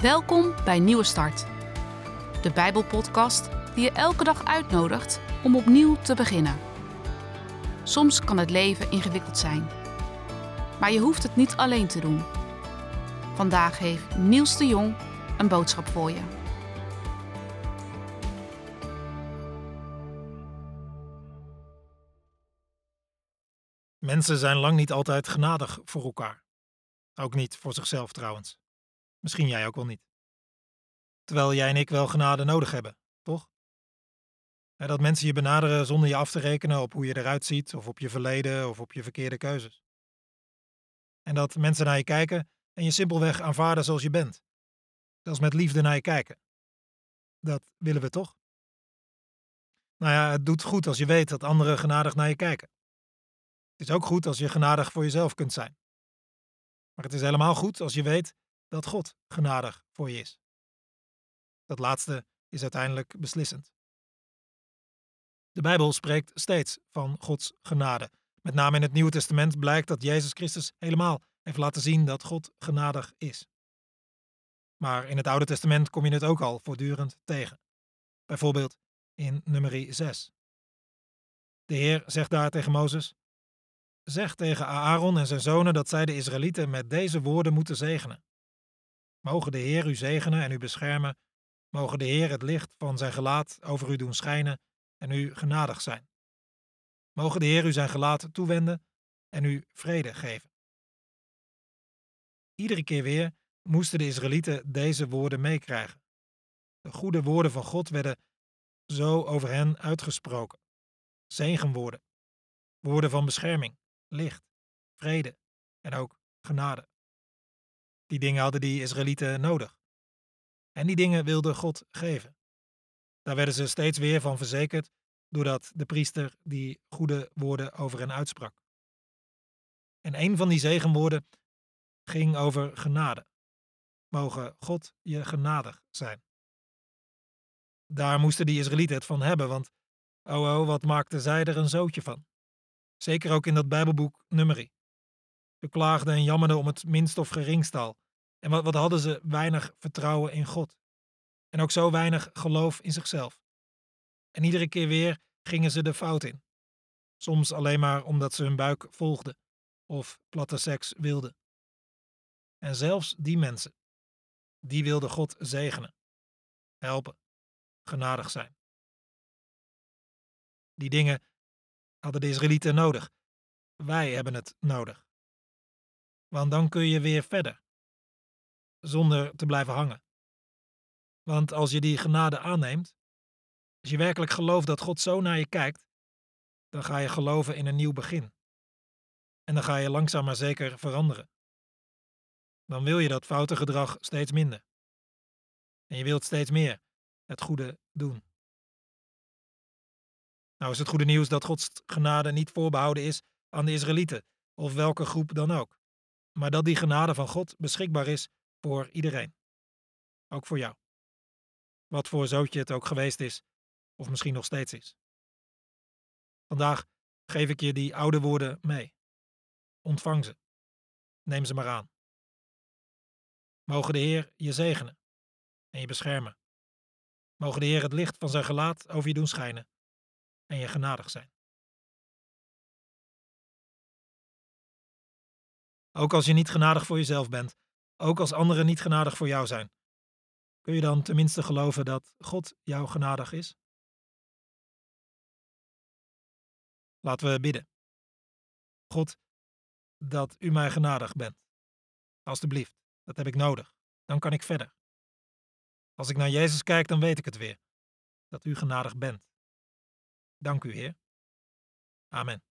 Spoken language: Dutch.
Welkom bij Nieuwe Start, de Bijbelpodcast die je elke dag uitnodigt om opnieuw te beginnen. Soms kan het leven ingewikkeld zijn, maar je hoeft het niet alleen te doen. Vandaag heeft Niels de Jong een boodschap voor je. Mensen zijn lang niet altijd genadig voor elkaar. Ook niet voor zichzelf trouwens. Misschien jij ook wel niet. Terwijl jij en ik wel genade nodig hebben, toch? Dat mensen je benaderen zonder je af te rekenen op hoe je eruit ziet, of op je verleden, of op je verkeerde keuzes. En dat mensen naar je kijken en je simpelweg aanvaarden zoals je bent. Zelfs met liefde naar je kijken. Dat willen we toch? Nou ja, het doet goed als je weet dat anderen genadig naar je kijken. Het is ook goed als je genadig voor jezelf kunt zijn. Maar het is helemaal goed als je weet dat God genadig voor je is. Dat laatste is uiteindelijk beslissend. De Bijbel spreekt steeds van Gods genade. Met name in het Nieuwe Testament blijkt dat Jezus Christus helemaal heeft laten zien dat God genadig is. Maar in het Oude Testament kom je het ook al voortdurend tegen. Bijvoorbeeld in nummer 6. De Heer zegt daar tegen Mozes: Zeg tegen Aaron en zijn zonen dat zij de Israëlieten met deze woorden moeten zegenen. Mogen de Heer u zegenen en u beschermen. Mogen de Heer het licht van zijn gelaat over u doen schijnen en u genadig zijn. Mogen de Heer u zijn gelaat toewenden en u vrede geven. Iedere keer weer moesten de Israëlieten deze woorden meekrijgen. De goede woorden van God werden zo over hen uitgesproken. Zegenwoorden, woorden van bescherming, licht, vrede en ook genade. Die dingen hadden die Israëlieten nodig. En die dingen wilde God geven. Daar werden ze steeds weer van verzekerd doordat de priester die goede woorden over hen uitsprak. En een van die zegenwoorden ging over genade. Mogen God je genadig zijn. Daar moesten die Israëlieten het van hebben, want oh oh, wat maakten zij er een zootje van. Zeker ook in dat Bijbelboek Numeri. Ze klaagden en jammerden om het minst of geringst al. En wat, wat hadden ze weinig vertrouwen in God. En ook zo weinig geloof in zichzelf. En iedere keer weer gingen ze de fout in. Soms alleen maar omdat ze hun buik volgden of platte seks wilden. En zelfs die mensen, die wilden God zegenen, helpen, genadig zijn. Die dingen hadden de Israëlieten nodig. Wij hebben het nodig. Want dan kun je weer verder, zonder te blijven hangen. Want als je die genade aanneemt, als je werkelijk gelooft dat God zo naar je kijkt, dan ga je geloven in een nieuw begin. En dan ga je langzaam maar zeker veranderen. Dan wil je dat foute gedrag steeds minder. En je wilt steeds meer het goede doen. Nou is het goede nieuws dat Gods genade niet voorbehouden is aan de Israëlieten of welke groep dan ook, maar dat die genade van God beschikbaar is voor iedereen. Ook voor jou. Wat voor zootje het ook geweest is, of misschien nog steeds is. Vandaag geef ik je die oude woorden mee. Ontvang ze. Neem ze maar aan. Mogen de Heer je zegenen en je beschermen. Mogen de Heer het licht van zijn gelaat over je doen schijnen en je genadig zijn. Ook als je niet genadig voor jezelf bent, ook als anderen niet genadig voor jou zijn, kun je dan tenminste geloven dat God jou genadig is? Laten we bidden. God, dat u mij genadig bent. Alsjeblieft, dat heb ik nodig. Dan kan ik verder. Als ik naar Jezus kijk, dan weet ik het weer. Dat u genadig bent. Dank u, Heer. Amen.